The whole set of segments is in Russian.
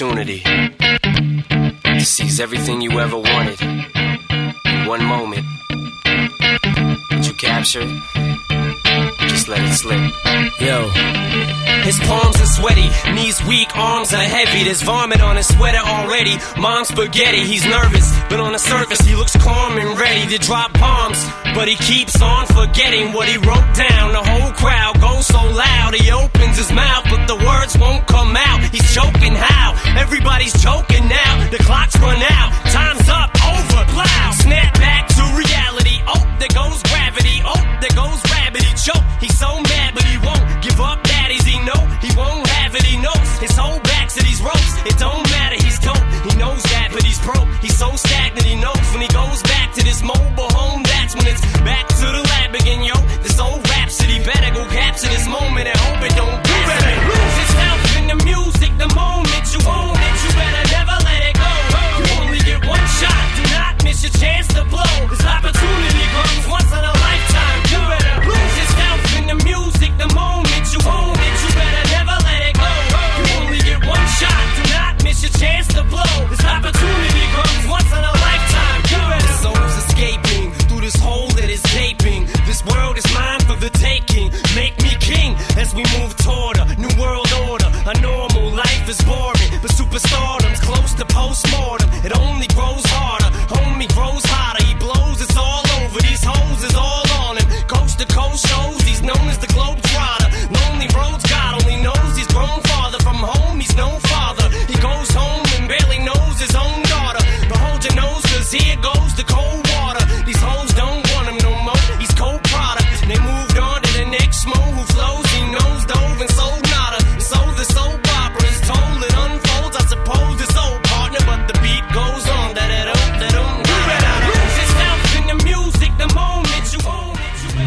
Opportunity to seize everything you ever wanted in one moment, would you capture it? Just let it slip. Yo. His sweaty, weak, arms are heavy. There's vomit on his sweater already. Mom's spaghetti, he's nervous, but on the surface he looks calm and ready to drop bombs. But he keeps on forgetting what he wrote down. The whole crowd goes so loud, he opens his mouth, but the words won't come out. He's choking how? Everybody's choking now. The clock's run out, time's up, over. Snap back to reality. Oh, there goes gravity. Oh, there goes rabbit. He choke. He's so mad, but he won't give up. Daddies, he know he won't have it. He knows his whole back to these ropes. It don't matter. He's dope. He knows that, but he's broke. He's so stagnant. He knows when he goes back to this mobile home. That's when it's back to the lab again, yo. This old rhapsody better go capture this moment and hope it don't.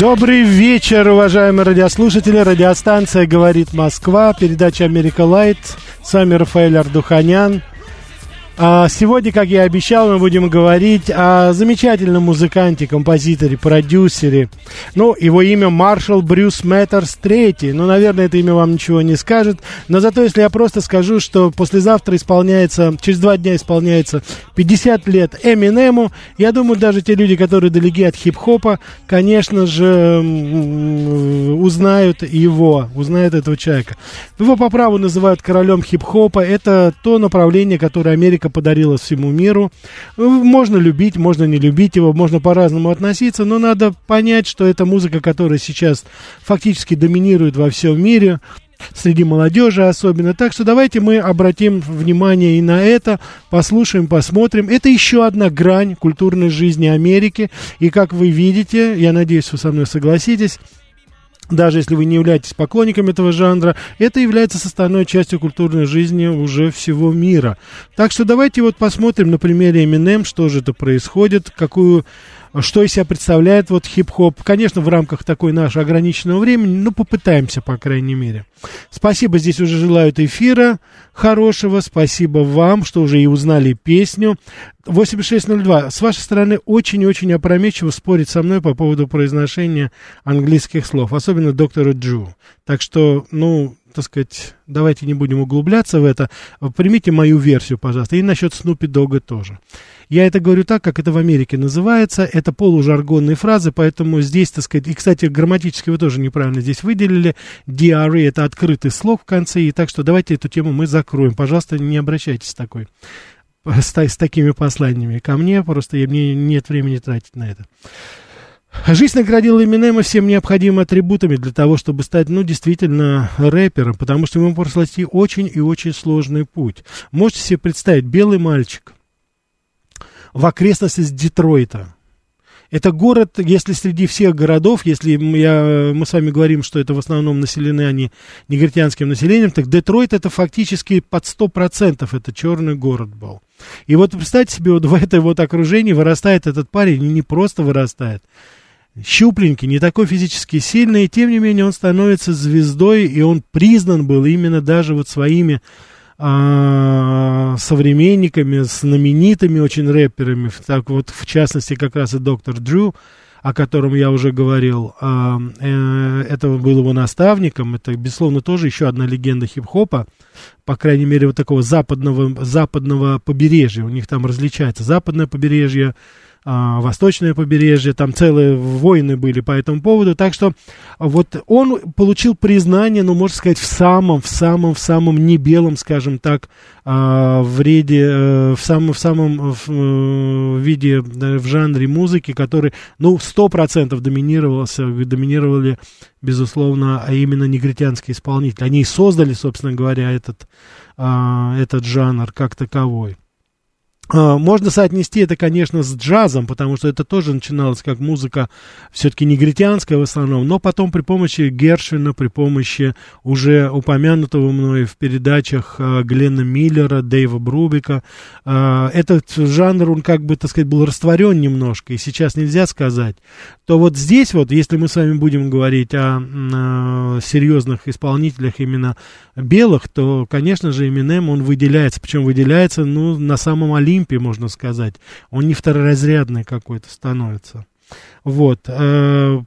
Добрый вечер, уважаемые радиослушатели. Радиостанция «Говорит Москва», передача «Америка Лайт». С вами Рафаэль Ардуханян. А сегодня, как я и обещал, мы будем говорить о замечательном музыканте, композиторе, продюсере. Ну, его имя Маршал Брюс Мэттерс III. Ну, наверное, это имя вам ничего не скажет. Но зато, если я просто скажу, что послезавтра исполняется, через два дня исполняется 50 лет Эминему, я думаю, даже те люди, которые далеки от хип-хопа, конечно же, узнают его, узнают этого человека. Его по праву называют королем хип-хопа. Это то направление, которое Америка подарила всему миру. Ну, Можно любить, можно не любить его, можно по-разному относиться, но надо понять, что это музыка, которая сейчас фактически доминирует во всем мире среди молодежи особенно. Так что давайте мы обратим внимание и на это, послушаем, посмотрим. Это еще одна грань культурной жизни Америки. И как вы видите, я надеюсь, вы со мной согласитесь, даже если вы не являетесь поклонником этого жанра, это является составной частью культурной жизни уже всего мира. Так что давайте вот посмотрим на примере Eminem, что же это происходит, какую что из себя представляет вот хип-хоп. Конечно, в рамках такой нашего ограниченного времени, но попытаемся, по крайней мере. Спасибо, здесь уже желают эфира хорошего. Спасибо вам, что уже и узнали песню. 8602. С вашей стороны очень-очень опрометчиво спорить со мной по поводу произношения английских слов, особенно доктора Джу. Так что, ну, так сказать, давайте не будем углубляться в это. Примите мою версию, пожалуйста. И насчет Снупи Дога тоже. Я это говорю так, как это в Америке называется. Это полужаргонные фразы, поэтому здесь, так сказать, и, кстати, грамматически вы тоже неправильно здесь выделили. DRE — это открытый слог в конце, и так что давайте эту тему мы закроем. Пожалуйста, не обращайтесь такой с, с такими посланиями ко мне, просто мне нет времени тратить на это. Жизнь наградила Эминема всем необходимыми атрибутами для того, чтобы стать, ну, действительно, рэпером, потому что ему пришлось идти очень и очень сложный путь. Можете себе представить, белый мальчик в окрестностях Детройта. Это город, если среди всех городов, если я, мы с вами говорим, что это в основном населены они негритянским населением, так Детройт это фактически под 100% это черный город был. И вот представьте себе, вот в этой вот окружении вырастает этот парень, и не просто вырастает, щупленький, не такой физически сильный, и тем не менее он становится звездой, и он признан был именно даже вот своими а, современниками, знаменитыми очень рэперами, так вот в частности как раз и доктор Джу, о котором я уже говорил, а, э, это был его наставником, это, безусловно, тоже еще одна легенда хип-хопа, по крайней мере, вот такого западного, западного побережья, у них там различается западное побережье, а, восточное побережье, там целые войны были по этому поводу, так что вот он получил признание, ну, можно сказать, в самом, в самом, в самом небелом, скажем так, а, в ряде, э, в самом, в самом в, э, виде, в жанре музыки, который, ну, сто процентов доминировался, доминировали, безусловно, а именно негритянские исполнители. Они и создали, собственно говоря, этот, а, этот жанр как таковой. А, можно соотнести это, конечно, с джазом, потому что это тоже начиналось как музыка все-таки негритянская в основном, но потом при помощи Гершина, при помощи уже упомянутого мной в передачах а, Гленна Миллера, Дэйва Брубика, а, этот жанр, он как бы, так сказать, был растворен немножко, и сейчас нельзя сказать, то вот здесь вот, если мы с вами будем говорить о, серьезных исполнителях именно белых, то, конечно же, Эминем, он выделяется, причем выделяется, ну, на самом Олимпе, Олимпе, можно сказать. Он не второразрядный какой-то становится. Вот. Э,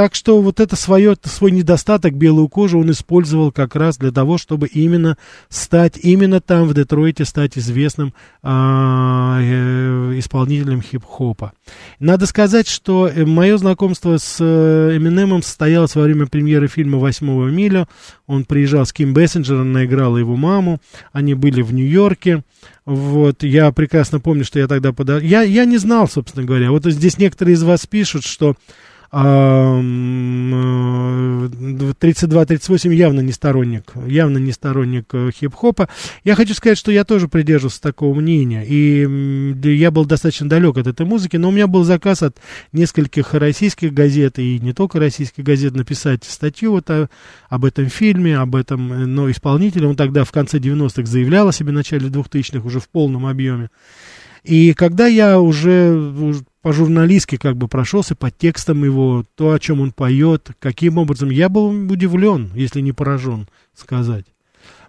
так что вот это свое, свой недостаток, белую кожу, он использовал как раз для того, чтобы именно стать, именно там, в Детройте, стать известным а, э, исполнителем хип-хопа. Надо сказать, что э, мое знакомство с э, Эминемом состоялось во время премьеры фильма «Восьмого миля». Он приезжал с Ким Бессенджер, она играла его маму. Они были в Нью-Йорке. Вот, я прекрасно помню, что я тогда подал. Я, я не знал, собственно говоря. Вот здесь некоторые из вас пишут, что 32-38 явно не сторонник, явно не сторонник э, хип-хопа. Я хочу сказать, что я тоже придерживался такого мнения, и я был достаточно далек от этой музыки, но у меня был заказ от нескольких российских газет, и не только российских газет, написать статью вот о, об этом фильме, об этом, э, но исполнитель, он тогда в конце 90-х заявлял о себе в начале 2000-х уже в полном объеме. И когда я уже по-журналистски как бы прошелся по текстам его, то, о чем он поет, каким образом, я был удивлен, если не поражен сказать.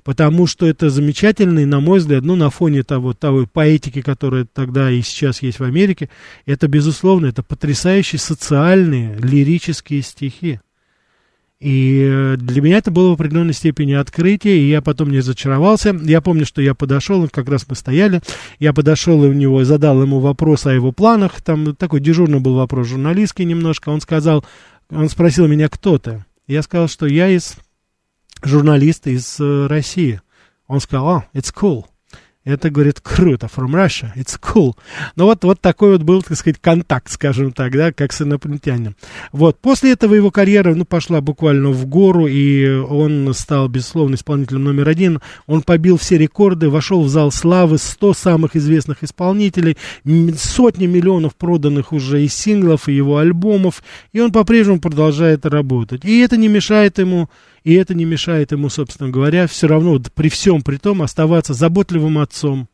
Потому что это замечательный, на мой взгляд, ну, на фоне того, того поэтики, которая тогда и сейчас есть в Америке, это, безусловно, это потрясающие социальные, лирические стихи. И э, для меня это было в определенной степени открытие, и я потом не разочаровался. Я помню, что я подошел, как раз мы стояли, я подошел и у него задал ему вопрос о его планах, там такой дежурный был вопрос журналистский немножко, он сказал, он спросил меня, кто ты? Я сказал, что я из журналист из э, России. Он сказал, oh, it's cool. Это, говорит, круто, from Russia, it's cool. Ну вот, вот такой вот был, так сказать, контакт, скажем так, да, как с инопланетянином. Вот, после этого его карьера, ну, пошла буквально в гору, и он стал, безусловно, исполнителем номер один. Он побил все рекорды, вошел в зал славы, 100 самых известных исполнителей, сотни миллионов проданных уже и синглов, и его альбомов, и он по-прежнему продолжает работать. И это не мешает ему и это не мешает ему, собственно говоря, все равно при всем при том оставаться заботливым отцом,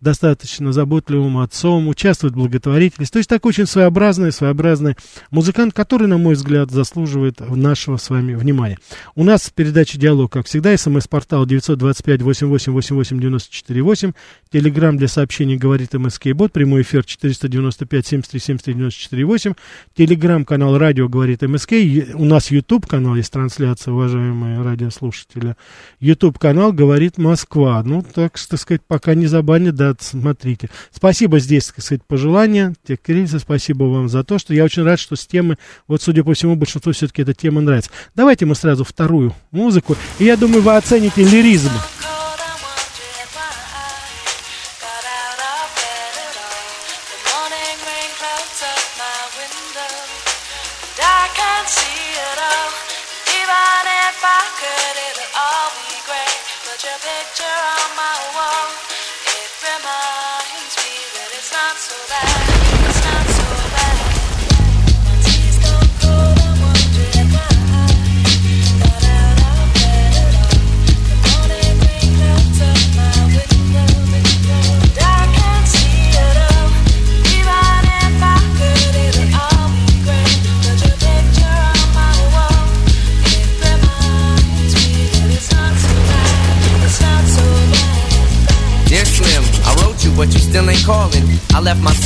достаточно заботливым отцом, участвует в благотворительности. То есть такой очень своеобразный, своеобразный музыкант, который, на мой взгляд, заслуживает нашего с вами внимания. У нас в передаче «Диалог», как всегда, смс-портал 925-88-88-94-8, телеграмм для сообщений «Говорит МСК Бот», прямой эфир 495-73-73-94-8, телеграмм-канал «Радио говорит МСК», у нас YouTube-канал, есть трансляция, уважаемые радиослушатели, YouTube-канал «Говорит Москва». Ну, так так сказать, пока не забанят, да, смотрите. Спасибо здесь, так сказать, пожелания. Те Кириллица, спасибо вам за то, что я очень рад, что с темы, вот, судя по всему, большинству все-таки эта тема нравится. Давайте мы сразу вторую музыку, и я думаю, вы оцените лиризм.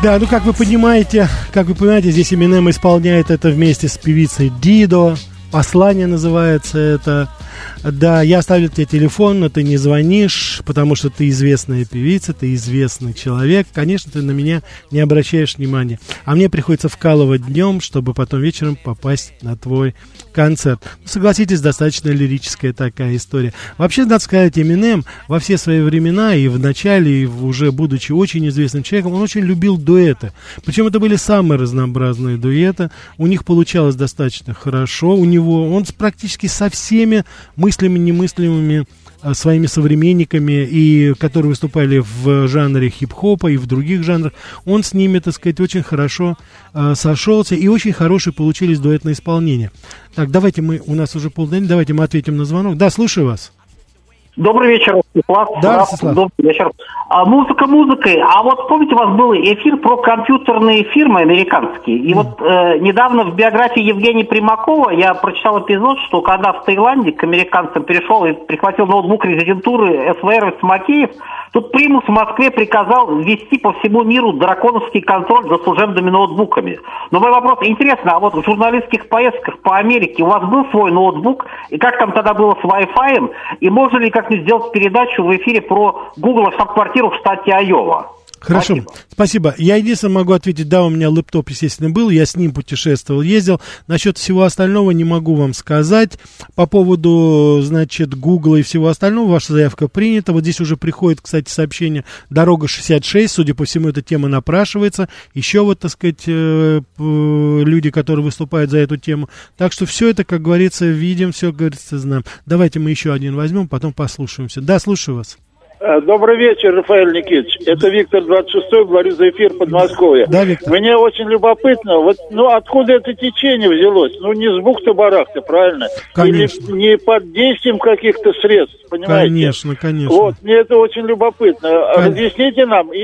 Да, ну как вы понимаете, как вы понимаете, здесь Eminem исполняет это вместе с певицей Дидо. Послание называется это. Да, я оставлю тебе телефон, но ты не звонишь, потому что ты известная певица, ты известный человек. Конечно, ты на меня не обращаешь внимания. А мне приходится вкалывать днем, чтобы потом вечером попасть на твой концерт. Ну, согласитесь, достаточно лирическая такая история. Вообще, надо сказать, Эминем во все свои времена, и в начале, и уже будучи очень известным человеком, он очень любил дуэты. Причем это были самые разнообразные дуэты. У них получалось достаточно хорошо. У него, он практически со всеми мыслями, немыслимыми а, своими современниками, и которые выступали в жанре хип-хопа и в других жанрах, он с ними, так сказать, очень хорошо э, сошелся, и очень хорошие получились дуэтные исполнения. Так, давайте мы, у нас уже полдень, давайте мы ответим на звонок. Да, слушаю вас. Добрый вечер, Ростислав. Да, Ростислав. Добрый вечер. А, музыка музыкой. А вот помните, у вас был эфир про компьютерные фирмы американские. И mm. вот э, недавно в биографии Евгения Примакова я прочитал эпизод, что когда в Таиланде к американцам перешел и прихватил ноутбук резидентуры СВР Макеев, Тут примус в Москве приказал ввести по всему миру драконовский контроль за служебными ноутбуками. Но мой вопрос, интересно, а вот в журналистских поездках по Америке у вас был свой ноутбук? И как там тогда было с Wi-Fi? И можно ли как-нибудь сделать передачу в эфире про Google штаб-квартиру в штате Айова? Хорошо, спасибо. спасибо. Я единственное могу ответить, да, у меня лэптоп, естественно, был, я с ним путешествовал, ездил. Насчет всего остального не могу вам сказать. По поводу, значит, Гугла и всего остального, ваша заявка принята. Вот здесь уже приходит, кстати, сообщение «Дорога 66», судя по всему, эта тема напрашивается. Еще вот, так сказать, э, люди, которые выступают за эту тему. Так что все это, как говорится, видим, все, как говорится, знаем. Давайте мы еще один возьмем, потом послушаемся. Да, слушаю вас. Э, добрый вечер, Рафаэль Никитич. Это Виктор 26-й, говорю за эфир Подмосковья. Да, Виктор. Мне очень любопытно, вот, ну, откуда это течение взялось? Ну, не с бухты-барахты, правильно? Конечно. Или не под действием каких-то средств, понимаете? Конечно, конечно. Вот, мне это очень любопытно. Кон... Разъясните нам. И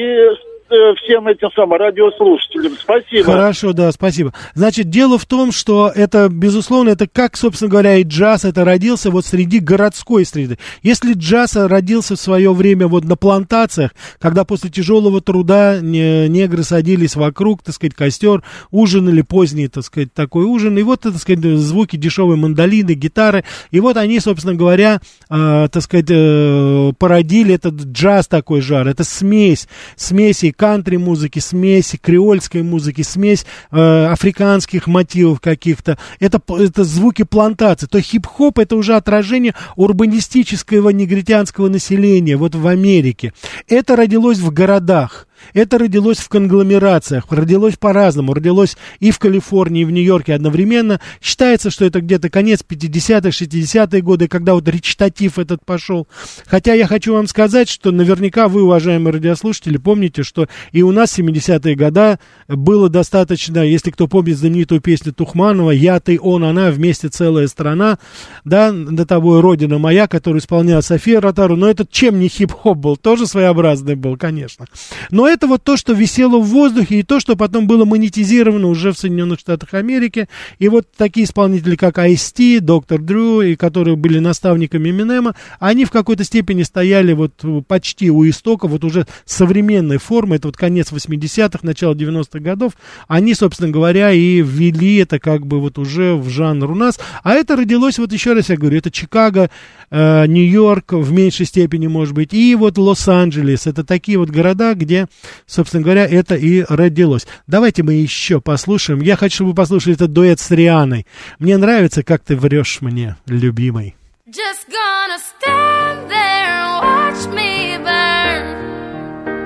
э, всем этим самым радиослушателям. Спасибо. Хорошо, да, спасибо. Значит, дело в том, что это, безусловно, это как, собственно говоря, и джаз, это родился вот среди городской среды. Если джаз родился в свое время вот на плантациях, когда после тяжелого труда негры садились вокруг, так сказать, костер, ужинали поздний, так сказать, такой ужин, и вот, так сказать, звуки дешевой мандолины, гитары, и вот они, собственно говоря, э, так сказать, э, породили этот джаз такой жар, это смесь, смеси кантри-музыки, смесь креольской музыки, смесь э, африканских мотивов каких-то, это, это звуки плантации, то хип-хоп это уже отражение урбанистического негритянского населения вот в Америке. Это родилось в городах. Это родилось в конгломерациях, родилось по-разному, родилось и в Калифорнии, и в Нью-Йорке одновременно. Считается, что это где-то конец 50-х, 60-е годы, когда вот речитатив этот пошел. Хотя я хочу вам сказать, что наверняка вы, уважаемые радиослушатели, помните, что и у нас в 70-е годы было достаточно, если кто помнит знаменитую песню Тухманова «Я, ты, он, она, вместе целая страна», да, до того «Родина моя», которую исполняла София Ротару, но этот чем не хип-хоп был, тоже своеобразный был, конечно. Но это вот то, что висело в воздухе, и то, что потом было монетизировано уже в Соединенных Штатах Америки. И вот такие исполнители, как Ice-T, Доктор Дрю, и которые были наставниками Минема, они в какой-то степени стояли вот почти у истока, вот уже современной формы, это вот конец 80-х, начало 90-х годов, они, собственно говоря, и ввели это как бы вот уже в жанр у нас. А это родилось, вот еще раз я говорю, это Чикаго, э, Нью-Йорк в меньшей степени, может быть, и вот Лос-Анджелес. Это такие вот города, где собственно говоря, это и родилось. Давайте мы еще послушаем. Я хочу, чтобы вы послушали этот дуэт с Рианой. Мне нравится, как ты врешь мне, любимый. Just gonna stand there and watch me burn.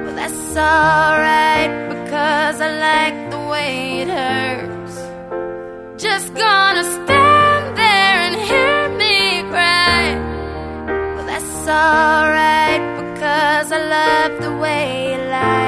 But that's alright because I like the way it hurts. Just gonna stand there and hear me cry. But that's alright because I love the way you lie.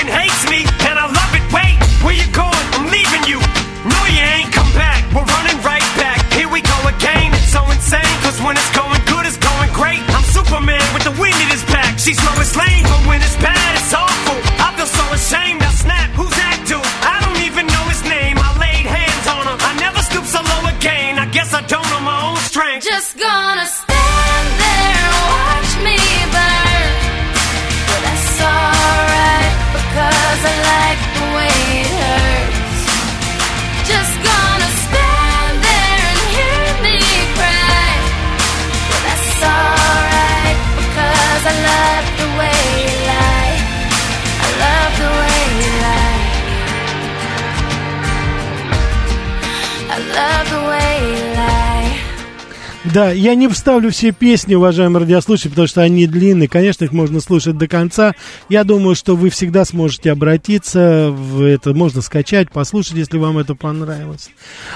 Да, я не вставлю все песни, уважаемые радиослушатели, потому что они длинные. Конечно, их можно слушать до конца. Я думаю, что вы всегда сможете обратиться в это, можно скачать, послушать, если вам это понравилось.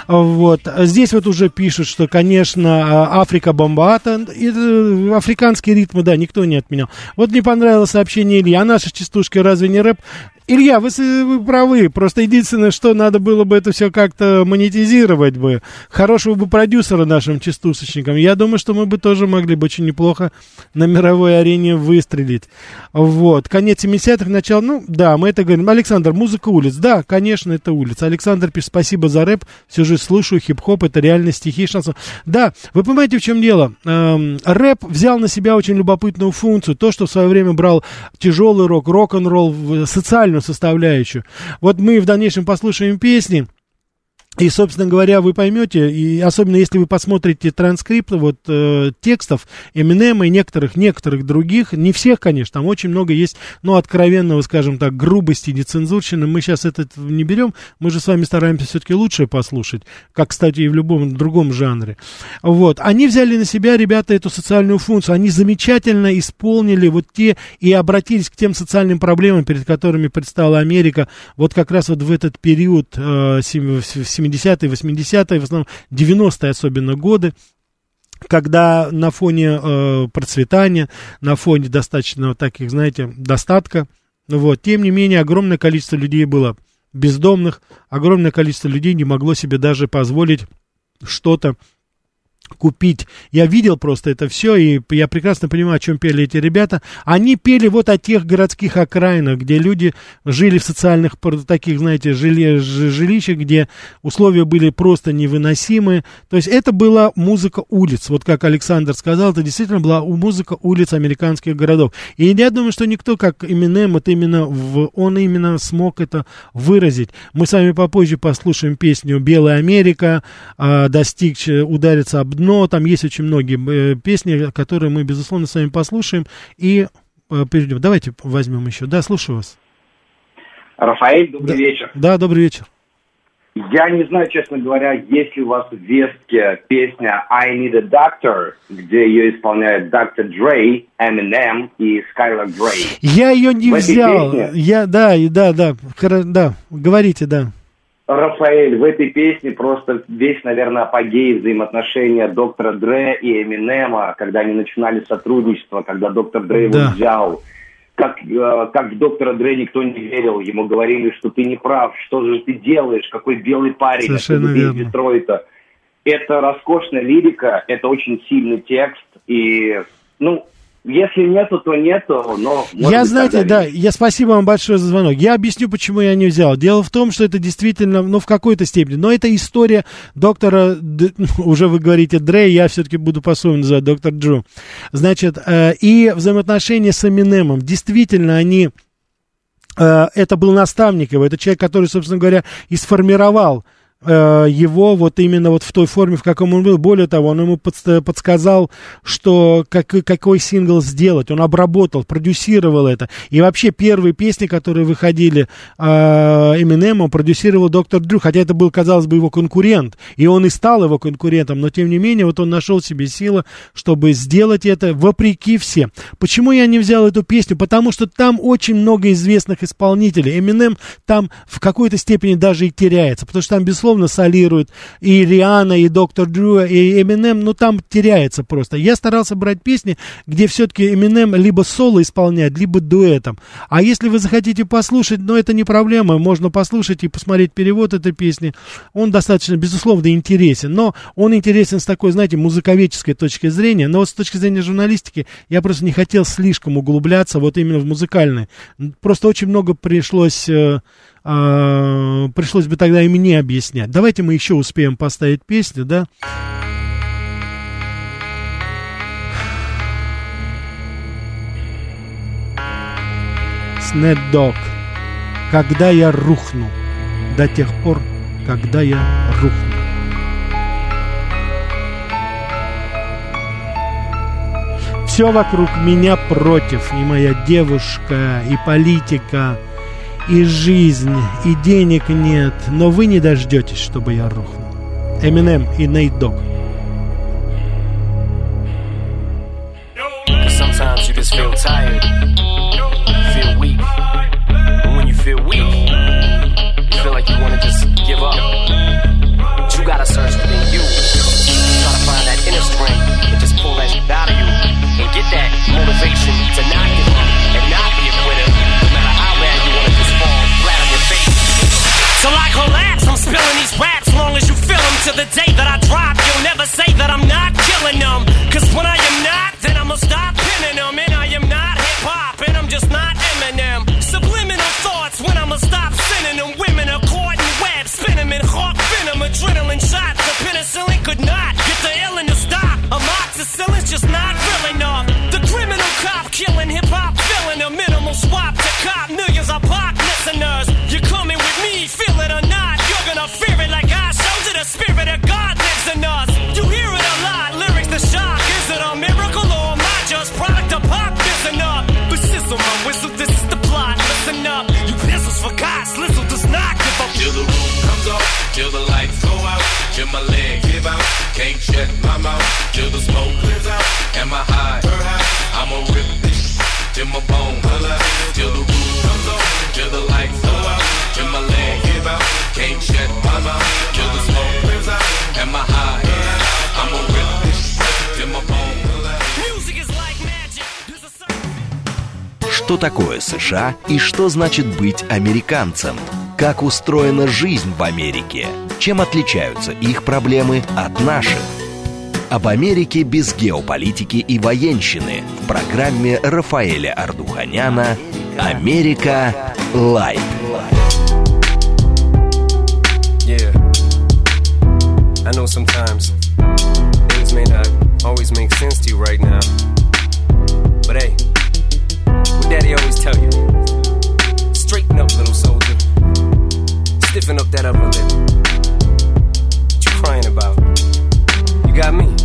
Вот. Здесь вот уже пишут, что, конечно, Африка бомбата, и, африканские ритмы, да, никто не отменял. Вот мне понравилось сообщение Ильи, а наши частушки разве не рэп? Илья, вы, вы правы. Просто единственное, что надо было бы это все как-то монетизировать бы. Хорошего бы продюсера нашим частушечникам. Я думаю, что мы бы тоже могли бы очень неплохо на мировой арене выстрелить. Вот. Конец 70-х, начало... Ну, да, мы это говорим. Александр, музыка улиц. Да, конечно, это улица. Александр пишет, спасибо за рэп. Все же слушаю хип-хоп, это реально стихи, шансон. Да, вы понимаете, в чем дело? Эм, рэп взял на себя очень любопытную функцию. То, что в свое время брал тяжелый рок, рок-н-ролл, социальный составляющую. Вот мы в дальнейшем послушаем песни. И, собственно говоря, вы поймете, и особенно если вы посмотрите транскрипт вот, э, текстов Эминема и некоторых, некоторых других, не всех, конечно, там очень много есть, но откровенного, скажем так, грубости, нецензурщины. Мы сейчас это не берем, мы же с вами стараемся все-таки лучшее послушать, как, кстати, и в любом другом жанре. Вот. Они взяли на себя, ребята, эту социальную функцию, они замечательно исполнили вот те и обратились к тем социальным проблемам, перед которыми предстала Америка, вот как раз вот в этот период э, 70 70-е, 80-е, в основном 90-е особенно годы, когда на фоне э, процветания, на фоне достаточно таких, знаете, достатка, вот, тем не менее, огромное количество людей было бездомных, огромное количество людей не могло себе даже позволить что-то купить. Я видел просто это все, и я прекрасно понимаю, о чем пели эти ребята. Они пели вот о тех городских окраинах, где люди жили в социальных таких, знаете, жили, жилищах, где условия были просто невыносимые. То есть это была музыка улиц. Вот как Александр сказал, это действительно была музыка улиц американских городов. И я думаю, что никто, как Eminem, вот именно в, он именно смог это выразить. Мы с вами попозже послушаем песню «Белая Америка», э, «Достичь, удариться об но там есть очень многие э, песни, которые мы, безусловно, с вами послушаем и э, перейдем. Давайте возьмем еще. Да, слушаю вас. Рафаэль, добрый да, вечер. Да, добрый вечер. Я не знаю, честно говоря, есть ли у вас в вестке песня «I Need a Doctor», где ее исполняют Доктор Дрей, Eminem и Скайлер Грей. Я ее не в взял. Песне... Я, да, да, да, да, говорите, да. Рафаэль, в этой песне просто весь, наверное, апогей взаимоотношения доктора Дре и Эминема, когда они начинали сотрудничество, когда доктор Дре да. его взял. Как, э, как в доктора Дре никто не верил, ему говорили, что ты не прав, что же ты делаешь, какой белый парень, Совершенно ты из Детройта. Это роскошная лирика, это очень сильный текст, и, ну, если нету, то нету, но... Я, знаете, да, я спасибо вам большое за звонок. Я объясню, почему я не взял. Дело в том, что это действительно, ну, в какой-то степени, но это история доктора, уже вы говорите Дрей, я все-таки буду по-своему называть, доктор Джо. Значит, э, и взаимоотношения с Эминемом. Действительно, они... Э, это был наставник его, это человек, который, собственно говоря, и сформировал его вот именно вот в той форме, в каком он был. Более того, он ему подсказал, что как, какой сингл сделать. Он обработал, продюсировал это. И вообще первые песни, которые выходили Эминем, он продюсировал доктор Дрю, хотя это был, казалось бы, его конкурент. И он и стал его конкурентом, но тем не менее вот он нашел себе силы, чтобы сделать это вопреки всем. Почему я не взял эту песню? Потому что там очень много известных исполнителей. Эминем там в какой-то степени даже и теряется, потому что там, безусловно, безусловно, солируют и Риана, и Доктор Дрю, и Эминем, но там теряется просто. Я старался брать песни, где все-таки Эминем либо соло исполняет, либо дуэтом. А если вы захотите послушать, ну, это не проблема, можно послушать и посмотреть перевод этой песни. Он достаточно, безусловно, интересен, но он интересен с такой, знаете, музыковедческой точки зрения, но вот с точки зрения журналистики я просто не хотел слишком углубляться вот именно в музыкальное. Просто очень много пришлось э, пришлось бы тогда и мне объяснять. Давайте мы еще успеем поставить песню, да? Дог. Когда я рухну. До тех пор, когда я рухну. Все вокруг меня против, и моя девушка, и политика, и жизнь, и денег нет, но вы не дождетесь, чтобы я рухнул. Eminem и just give up. But you gotta search within что такое США и что значит быть американцем, как устроена жизнь в Америке, чем отличаются их проблемы от наших. Об Америке без геополитики и военщины в программе Рафаэля Ардуханяна «Америка. Лайт». I know sometimes things may not always make sense to you right now. But hey, daddy always tell you? Straighten up, little soldier. Stiffen up that upper lip. What you crying about? You got me.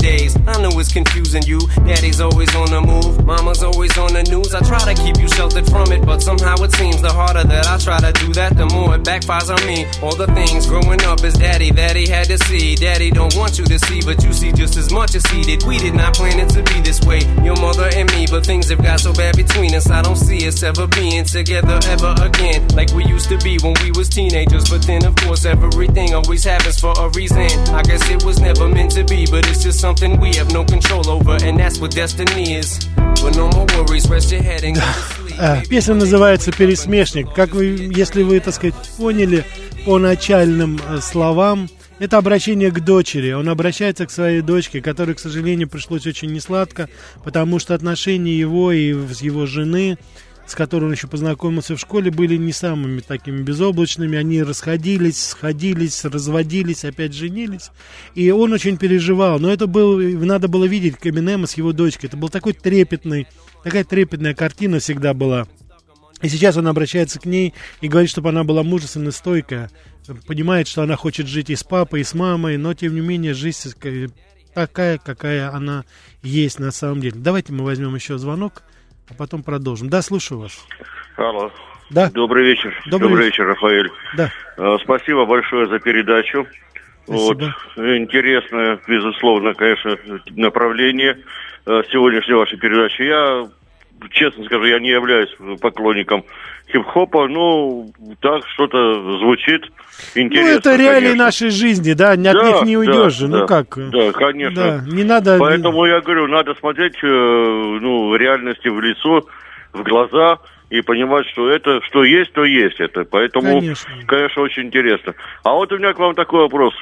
days. I know it's confusing you. Daddy's always on the move, mama's always on the news. I try to keep you sheltered from it, but somehow it seems the harder that I try to do that, the more it backfires on me. All the things growing up is daddy that he had to see. Daddy don't want you to see, but you see just as much as he did. We did not plan it to be this way, your mother and me, but things have got so bad between us. I don't see us ever being together ever again, like we used to be when we was teenagers. But then, of course, everything always happens for a reason. I guess it was never meant to be, but it's just something we have no control over, and that's what destiny is. But no more worries, rest your head and go to sleep. А, Песня называется «Пересмешник». Как вы, если вы, так сказать, поняли по начальным э, словам, это обращение к дочери. Он обращается к своей дочке, которой, к сожалению, пришлось очень несладко, потому что отношения его и его жены, с которой он еще познакомился в школе, были не самыми такими безоблачными. Они расходились, сходились, разводились, опять женились. И он очень переживал. Но это был, надо было видеть Каминема с его дочкой. Это был такой трепетный, такая трепетная картина всегда была. И сейчас он обращается к ней и говорит, чтобы она была мужественная, стойкая. Понимает, что она хочет жить и с папой, и с мамой, но тем не менее жизнь такая, какая она есть на самом деле. Давайте мы возьмем еще звонок, а потом продолжим. Да, слушаю вас. Алло. Да. Добрый вечер. Добрый вечер, Рафаэль. Да. Э, Спасибо большое за передачу. Спасибо. Вот. Интересное, безусловно, конечно, направление э, сегодняшней вашей передачи. Я, честно скажу, я не являюсь поклонником хип-хопа, но так что-то звучит интересно. ну, это реалии конечно. нашей жизни, да, от Да, них не да, уйдешь же. да, ну как? Да, конечно. Да, не надо... Поэтому я говорю, надо смотреть э, ну, реальности в лицо, в глаза и понимать, что это, что есть, то есть это. Поэтому, Конечно. конечно, очень интересно. А вот у меня к вам такой вопрос.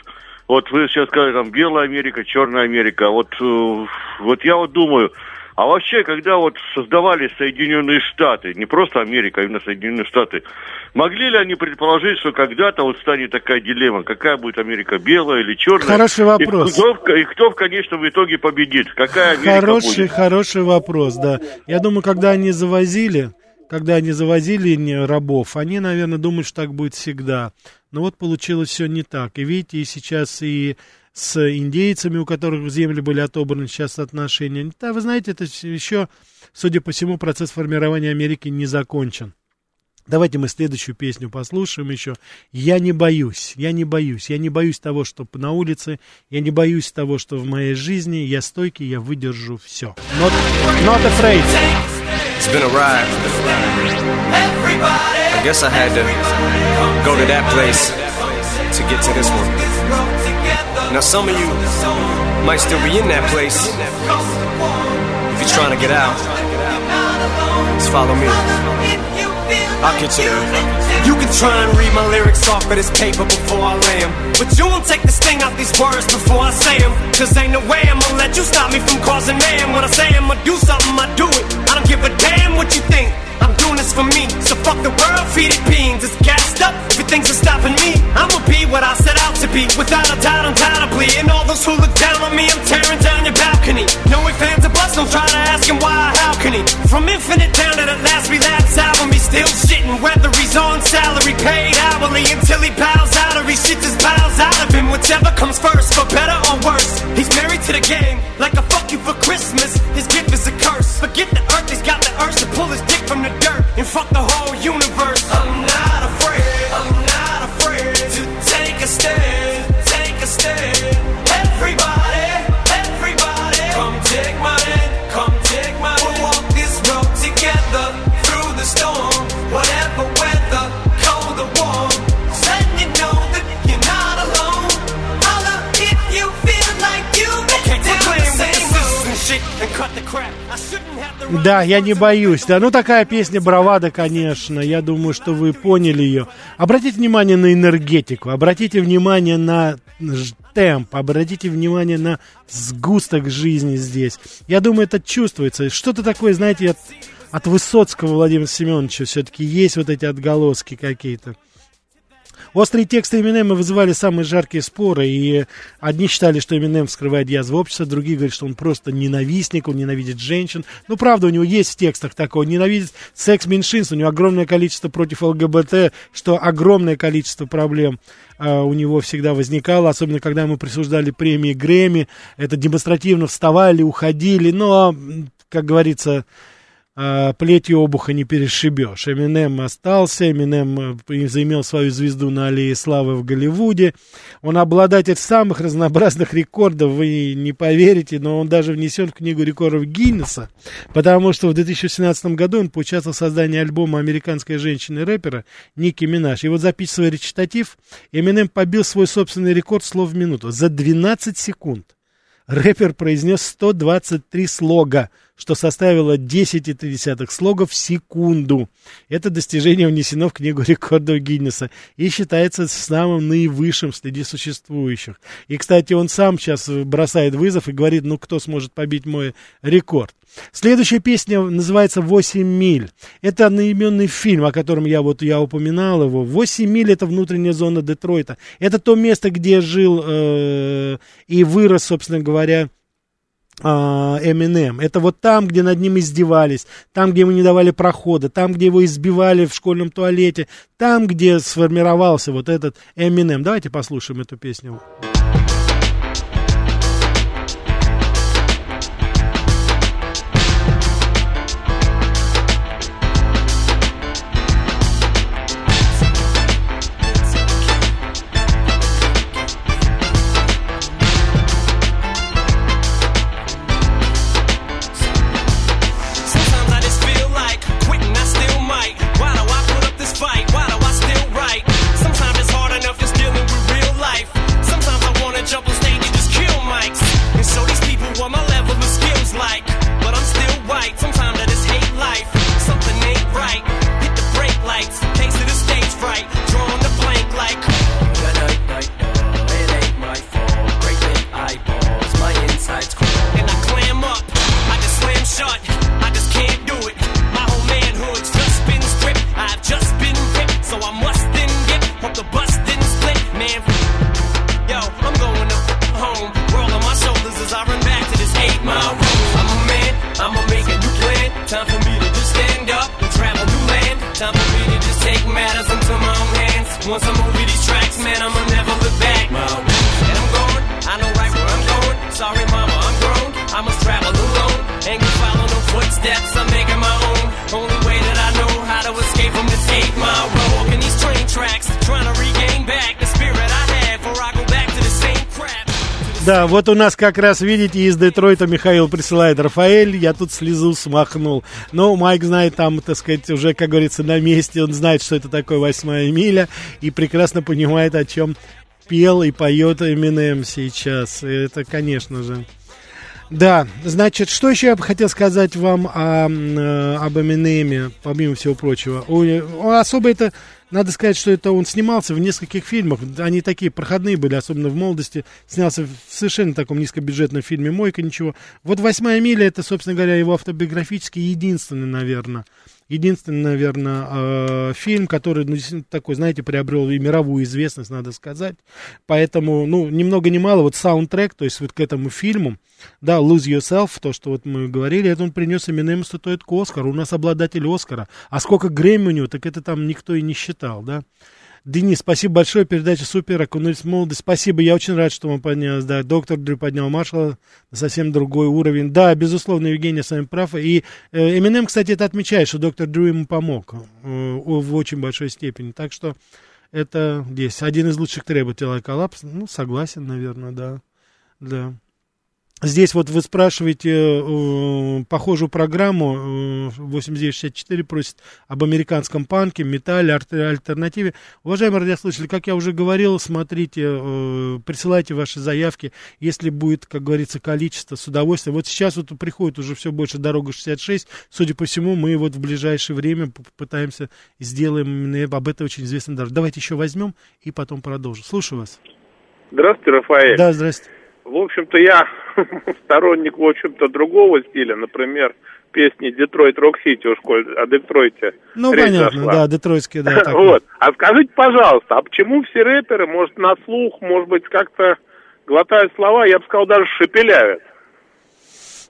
Вот вы сейчас сказали, там, Белая Америка, Черная Америка. Вот, э, вот я вот думаю, а вообще, когда вот создавались Соединенные Штаты, не просто Америка, а именно Соединенные Штаты, могли ли они предположить, что когда-то вот станет такая дилемма, какая будет Америка, белая или черная? Хороший вопрос. И кто, в- и кто в конечном итоге победит? Какая Америка Хороший, будет? хороший вопрос, да. Я думаю, когда они завозили, когда они завозили рабов, они, наверное, думают, что так будет всегда. Но вот получилось все не так. И видите, и сейчас и с индейцами, у которых земли были отобраны, сейчас отношения. Да, вы знаете, это еще, судя по всему, процесс формирования Америки не закончен. Давайте мы следующую песню послушаем еще. Я не боюсь, я не боюсь, я не боюсь того, что на улице, я не боюсь того, что в моей жизни, я стойкий, я выдержу все. Not, not afraid. It's been a ride. I guess I had to go to that place to get to this one. Now, some of you might still be in that place. If you're trying to get out, just follow me. I'll get you. You can try and read my lyrics off of this paper before I lay 'em. But you won't take the sting out these words before I say 'em. Cause ain't no way I'm gonna let you stop me from causing man. When I say I'm gonna do something, I do it. I don't give a damn what you think. I'm doing this for me. So fuck the world, feed it beans. It's gassed up. Everything's stopping me. I'ma be what I set out to be. Without a doubt, undoubtedly. And all those who look down on me, I'm tearing down your balcony. No fans, or buts. Don't try to Да, я не боюсь. Да, ну такая песня бравада, конечно. Я думаю, что вы поняли ее. Обратите внимание на энергетику, обратите внимание на темп, обратите внимание на сгусток жизни здесь. Я думаю, это чувствуется. Что-то такое, знаете, от, от Высоцкого Владимира Семеновича все-таки есть вот эти отголоски какие-то. Острые тексты Эминема вызывали самые жаркие споры, и одни считали, что Эминем вскрывает язву общества, другие говорят, что он просто ненавистник, он ненавидит женщин. Ну, правда, у него есть в текстах такое, он ненавидит секс меньшинств, у него огромное количество против ЛГБТ, что огромное количество проблем Uh, у него всегда возникало, особенно когда мы присуждали премии Грэмми, это демонстративно вставали, уходили, но, как говорится, а, плетью обуха не перешибешь. Эминем остался, Эминем э, заимел свою звезду на аллее славы в Голливуде. Он обладатель самых разнообразных рекордов, вы не поверите, но он даже внесен в книгу рекордов Гиннесса, потому что в 2017 году он поучаствовал в создании альбома американской женщины-рэпера Ники Минаж. И вот записывая речитатив, Эминем побил свой собственный рекорд слов в минуту за 12 секунд. Рэпер произнес 123 слога, что составило 10,3 слога в секунду. Это достижение внесено в Книгу рекордов Гиннесса и считается самым наивысшим среди существующих. И, кстати, он сам сейчас бросает вызов и говорит, ну, кто сможет побить мой рекорд. Следующая песня называется «Восемь миль». Это одноименный фильм, о котором я вот я упоминал его. «Восемь миль» — это внутренняя зона Детройта. Это то место, где жил э, и вырос, собственно говоря, Эминем. Это вот там, где над ним издевались, там, где ему не давали прохода, там, где его избивали в школьном туалете, там, где сформировался вот этот Эминем. Давайте послушаем эту песню. Вот у нас как раз, видите, из Детройта Михаил присылает Рафаэль, я тут слезу смахнул. Но Майк знает там, так сказать, уже, как говорится, на месте, он знает, что это такое восьмая миля, и прекрасно понимает, о чем пел и поет Эминем сейчас. Это, конечно же. Да, значит, что еще я бы хотел сказать вам о, э, об Эминеме, помимо всего прочего. особо это надо сказать, что это он снимался в нескольких фильмах. Они такие проходные были, особенно в молодости. Снялся в совершенно таком низкобюджетном фильме «Мойка», ничего. Вот «Восьмая миля» — это, собственно говоря, его автобиографический единственный, наверное, единственный, наверное, э, фильм, который, ну, такой, знаете, приобрел и мировую известность, надо сказать. Поэтому, ну, ни много ни мало, вот саундтрек, то есть вот к этому фильму, да, Lose Yourself, то, что вот мы говорили, это он принес Эминем статуэтку Оскара, у нас обладатель Оскара. А сколько Грэмми у него, так это там никто и не считал, да. Денис, спасибо большое, передача супер, окунулись в молодость. Спасибо, я очень рад, что вам поднялось. Да, доктор Дрю поднял маршала на совсем другой уровень. Да, безусловно, Евгений с вами прав. И э, Эминем, кстати, это отмечает, что доктор Дрю ему помог э, в очень большой степени. Так что это здесь один из лучших требователей коллапс. Ну, согласен, наверное, да. Да. Здесь вот вы спрашиваете э, похожую программу, э, 8964 просит об американском панке, металле, альтернативе. Уважаемые радиослушатели, как я уже говорил, смотрите, э, присылайте ваши заявки, если будет, как говорится, количество, с удовольствием. Вот сейчас вот приходит уже все больше дорога 66, судя по всему, мы вот в ближайшее время попытаемся, сделаем об этом очень известно даже. Давайте еще возьмем и потом продолжим. Слушаю вас. Здравствуйте, Рафаэль. Да, здравствуйте. В общем-то, я сторонник, в общем-то, другого стиля. Например, песни «Детройт Рок Сити» у школе, о Детройте. Ну, понятно, зашла. да, детройтские, да. вот. А скажите, пожалуйста, а почему все рэперы, может, на слух, может быть, как-то глотают слова, я бы сказал, даже шепеляют?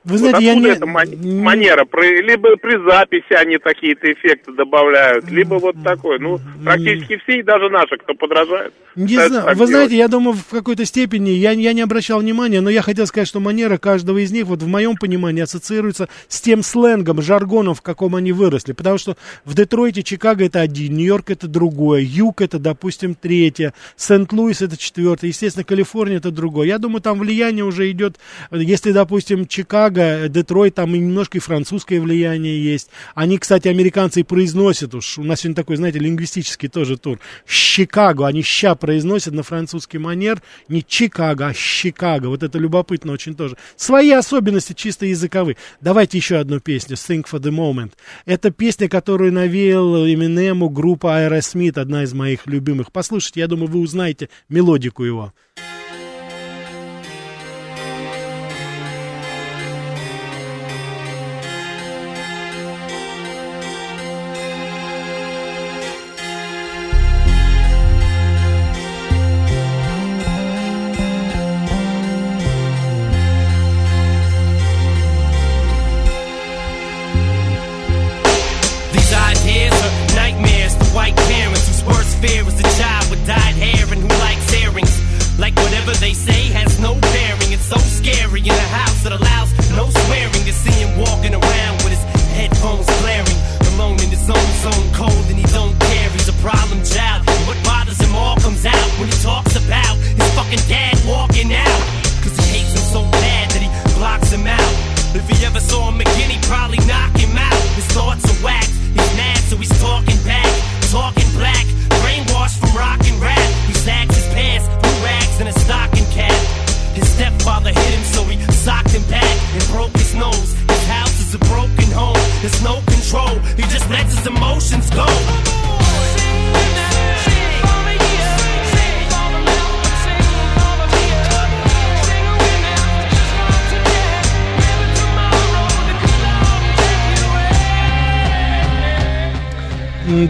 Вы знаете, вот я не... эта манера? Либо при записи они какие-то эффекты добавляют, либо вот такой. Ну, практически все, и даже наши, кто подражает. Не знаю. Вы делать. знаете, я думаю, в какой-то степени, я, я не обращал внимания, но я хотел сказать, что манера каждого из них, вот в моем понимании, ассоциируется с тем сленгом, жаргоном, в каком они выросли. Потому что в Детройте, Чикаго это один, Нью-Йорк это другое, Юг это, допустим, третье, Сент-Луис это четвертое, естественно, Калифорния это другое. Я думаю, там влияние уже идет, если, допустим, Чикаго Чикаго, Детройт, там и немножко и французское влияние есть. Они, кстати, американцы и произносят уж, у нас сегодня такой, знаете, лингвистический тоже тур. Чикаго, они ща произносят на французский манер, не Чикаго, а Чикаго. Вот это любопытно очень тоже. Свои особенности чисто языковые. Давайте еще одну песню, Think for the Moment. Это песня, которую навеял Эминему группа Aerosmith, одна из моих любимых. Послушайте, я думаю, вы узнаете мелодику его.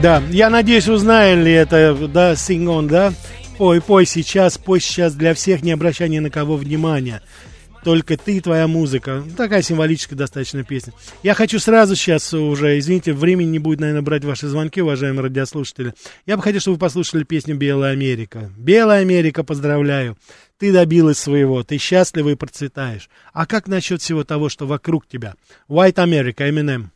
Да, я надеюсь, узнали это, да, on, да? Пой, пой сейчас, пой сейчас для всех, не обращая ни на кого внимания. Только ты и твоя музыка. Такая символическая достаточно песня. Я хочу сразу сейчас уже, извините, времени не будет, наверное, брать ваши звонки, уважаемые радиослушатели. Я бы хотел, чтобы вы послушали песню «Белая Америка». «Белая Америка», поздравляю. Ты добилась своего, ты счастлива и процветаешь. А как насчет всего того, что вокруг тебя? White America, Eminem.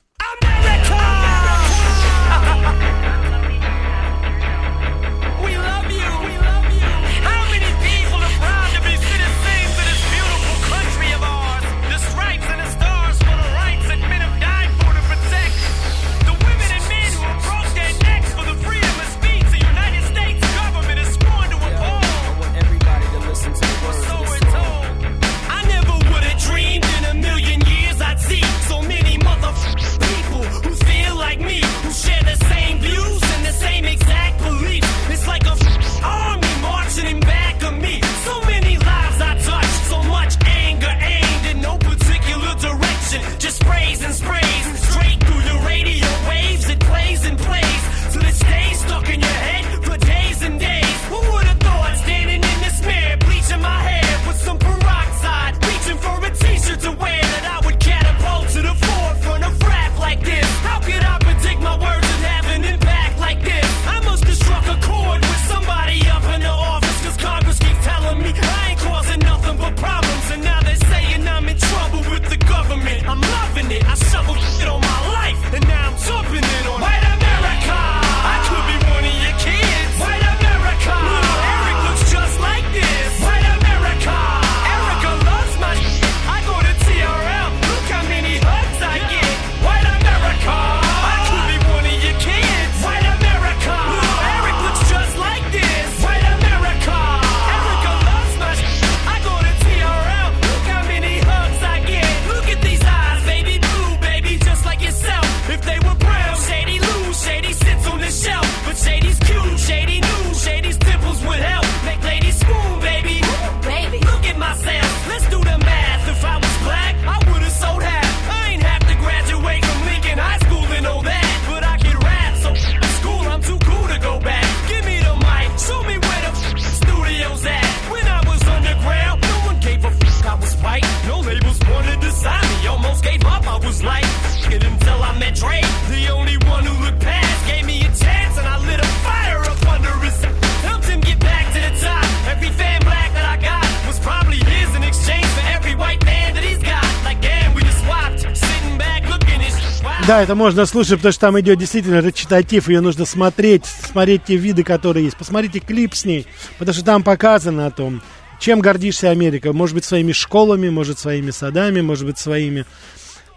Да, это можно слушать, потому что там идет действительно речитатив, ее нужно смотреть, смотреть те виды, которые есть. Посмотрите клип с ней, потому что там показано о том, чем гордишься Америка. Может быть, своими школами, может, своими садами, может быть, своими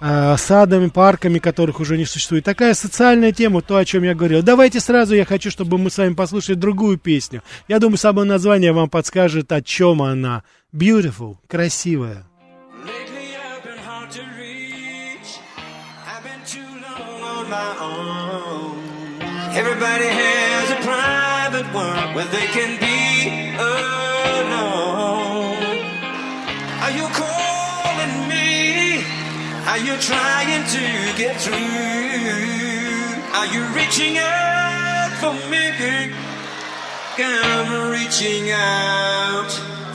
э, садами, парками, которых уже не существует. Такая социальная тема, то, о чем я говорил. Давайте сразу, я хочу, чтобы мы с вами послушали другую песню. Я думаю, само название вам подскажет, о чем она. Beautiful, красивая. Everybody has a private world where they can be alone. Are you calling me? Are you trying to get through? Are you reaching out for me? I'm reaching out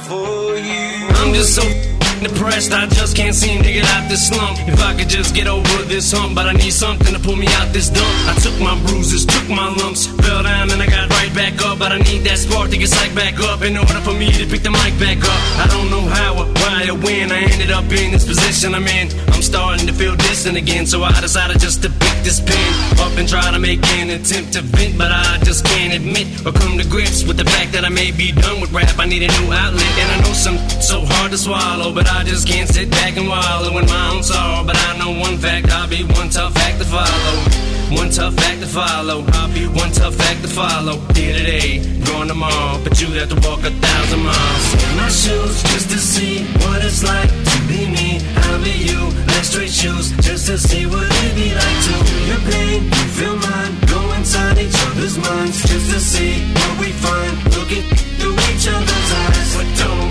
for you. I'm just so depressed, I just can't seem to get out this slump. If I could just get over this hump, but I need something to pull me out this dump. I took my bruises, took my lumps, fell down and I got right back up. But I need that spark to get psyched back up in order for me to pick the mic back up. I don't know how or why or when I ended up in this position I'm in. I'm starting to feel distant again, so I decided just to pick this pen up and try to make an attempt to vent, but I just can't admit or come to grips with the fact that I may be done with rap. I need a new outlet, and I know some so hard to swallow, but I just can't sit back and wallow in my own sorrow. But I know one fact, I'll be one tough act to follow. One tough act to follow. I'll be one tough act to follow. Here today, gone tomorrow, but you have to walk a thousand miles. In my shoes, just to see what it's like to be me. Be you. Let's shoes, just to see what it'd be like to feel your pain, you feel mine. Go inside each other's minds, just to see what we find. Look at through each other's eyes, but don't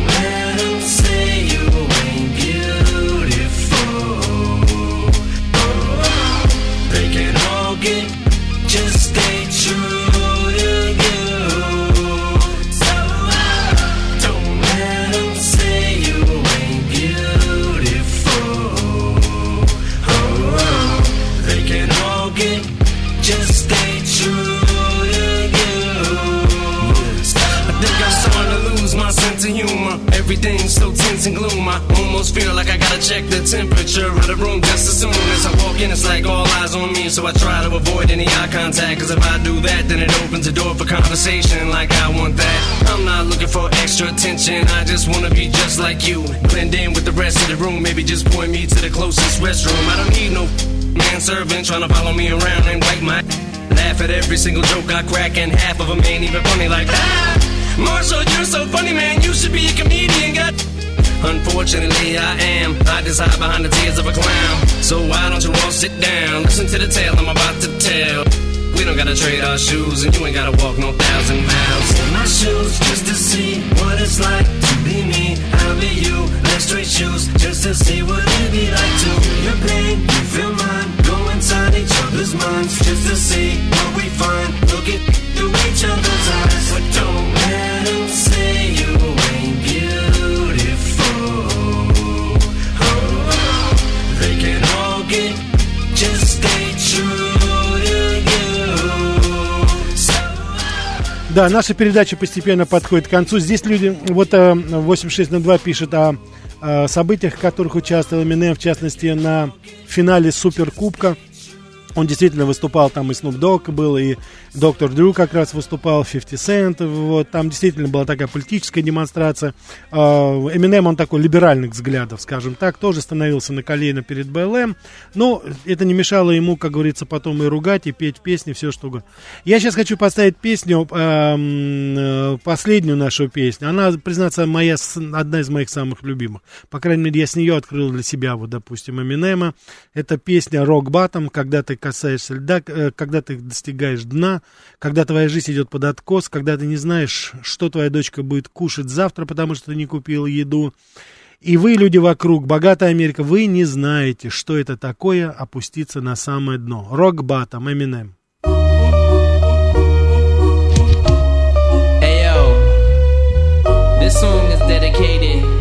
temperature of the room just as soon as I walk in. It's like all eyes on me, so I try to avoid any eye contact. Cause if I do that, then it opens the door for conversation like I want that. I'm not looking for extra attention, I just wanna be just like you. Blend in with the rest of the room, maybe just point me to the closest restroom. I don't need no manservant trying to follow me around and wipe my laugh at every single joke I crack, and half of them ain't even funny like that. Marshall, you're so funny, man. You should be a comedian. God. Unfortunately, I am. I just hide behind the tears of a clown. So why don't you all sit down? Listen to the tale I'm about to tell. We don't gotta trade our shoes, and you ain't gotta walk no thousand miles. In my shoes, just to see what it's like to be me. I'll be you. Let's trade shoes, just to see what it'd be like to your pain, you feel mine. Go inside each other's minds, just to see what we find. Look it through each other's eyes, but don't let them say you ain't Да, наша передача постепенно подходит к концу. Здесь люди, вот э, 8602 пишет о, э, событиях, в которых участвовал Эминем, в частности, на финале Суперкубка. Он действительно выступал, там и Snoop Dogg был, и Доктор Дрю как раз выступал, 50 Cent, вот, там действительно была такая политическая демонстрация. Эминем, он такой либеральных взглядов, скажем так, тоже становился на колено перед БЛМ, но это не мешало ему, как говорится, потом и ругать, и петь песни, все что угодно. Я сейчас хочу поставить песню, э, последнюю нашу песню. Она, признаться, моя, одна из моих самых любимых. По крайней мере, я с нее открыл для себя, вот, допустим, Эминема. Это песня «Рок Батом», когда ты касаешься льда, э, когда ты достигаешь дна, когда твоя жизнь идет под откос, когда ты не знаешь, что твоя дочка будет кушать завтра, потому что ты не купил еду. И вы, люди вокруг, богатая Америка, вы не знаете, что это такое опуститься на самое дно. Рок Батом, Эминем. This song is dedicated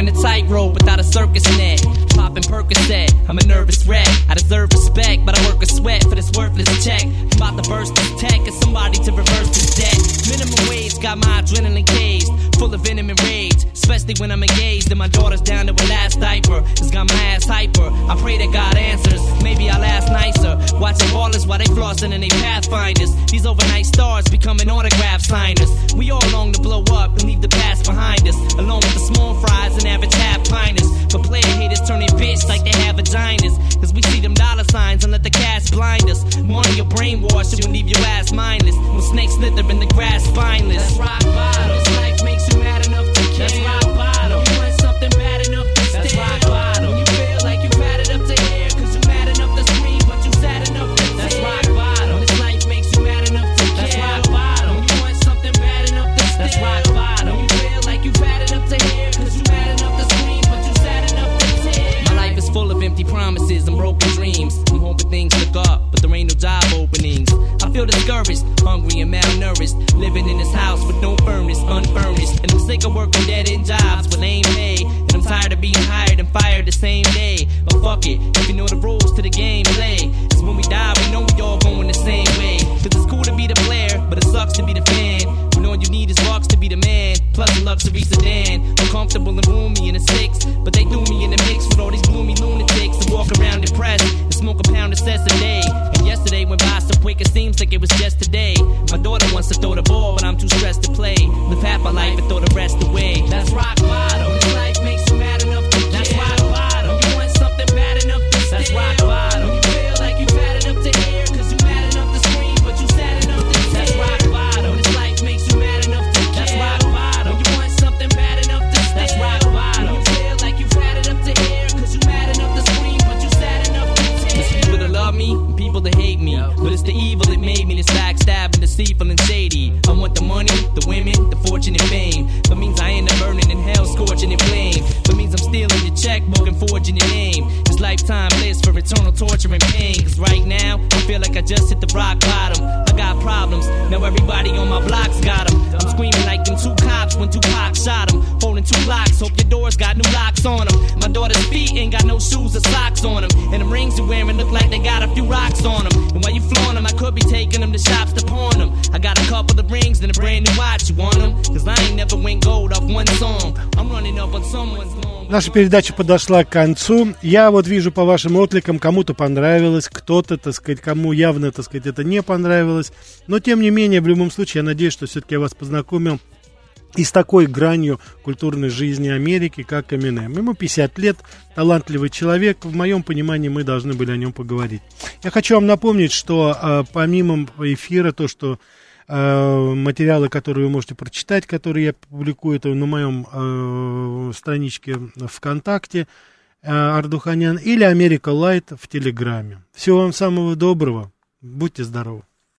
walking a tightrope without a circus net. Popping Percocet, I'm a nervous wreck. I deserve respect, but I work a sweat for this worthless check. I'm about to burst this tech, and somebody to reverse this debt. Minimum wage got my adrenaline caged, full of venom and rage. Especially when I'm engaged and my daughter's down to her last diaper. It's got my ass hyper. I pray that God answers. Maybe I'll ask nicer. While they flossing and they pathfinders. These overnight stars becoming autograph signers. We all long to blow up and leave the past behind us. Along with the small fries and average half piners. But player haters turn their bitch like they have vaginas. Cause we see them dollar signs and let the cash blind us. Money your brainwash, it will leave your ass mindless. When snakes slither in the grass spineless. That's rock bottom. This life makes feel discouraged, hungry and malnourished. Living in this house with no furnace, unfurnished. And I'm sick of working dead end jobs with lame pay. And I'm tired of being hired and fired the same day. But fuck it, if you know the rules to the game, play. Cause when we die, we know we all going the same way. Cause it's cool to be the player, but it sucks to be the fan. When all you need is bucks to be the man. Plus a luxury sedan. I'm comfortable and roomy in a six. But they threw me in the mix with all these gloomy lunatics. And walk around depressed smoke a pound of cess day. And yesterday went by so quick it seems like it was just today. My daughter wants to throw the ball, but I'm too stressed to play. Live half my life and throw the rest away. That's rock bottom. Life makes you mad Наша передача подошла к концу. Я вот вижу по вашим откликам, кому-то понравилось, кто-то, так сказать, кому явно, так сказать, это не понравилось. Но, тем не менее, в любом случае, я надеюсь, что все-таки я вас познакомил и с такой гранью культурной жизни Америки, как Эминем. Ему 50 лет, талантливый человек. В моем понимании мы должны были о нем поговорить. Я хочу вам напомнить, что э, помимо эфира, то, что э, материалы, которые вы можете прочитать, которые я публикую, это на моем э, страничке ВКонтакте, э, Ардуханян, или Америка Лайт в Телеграме. Всего вам самого доброго. Будьте здоровы.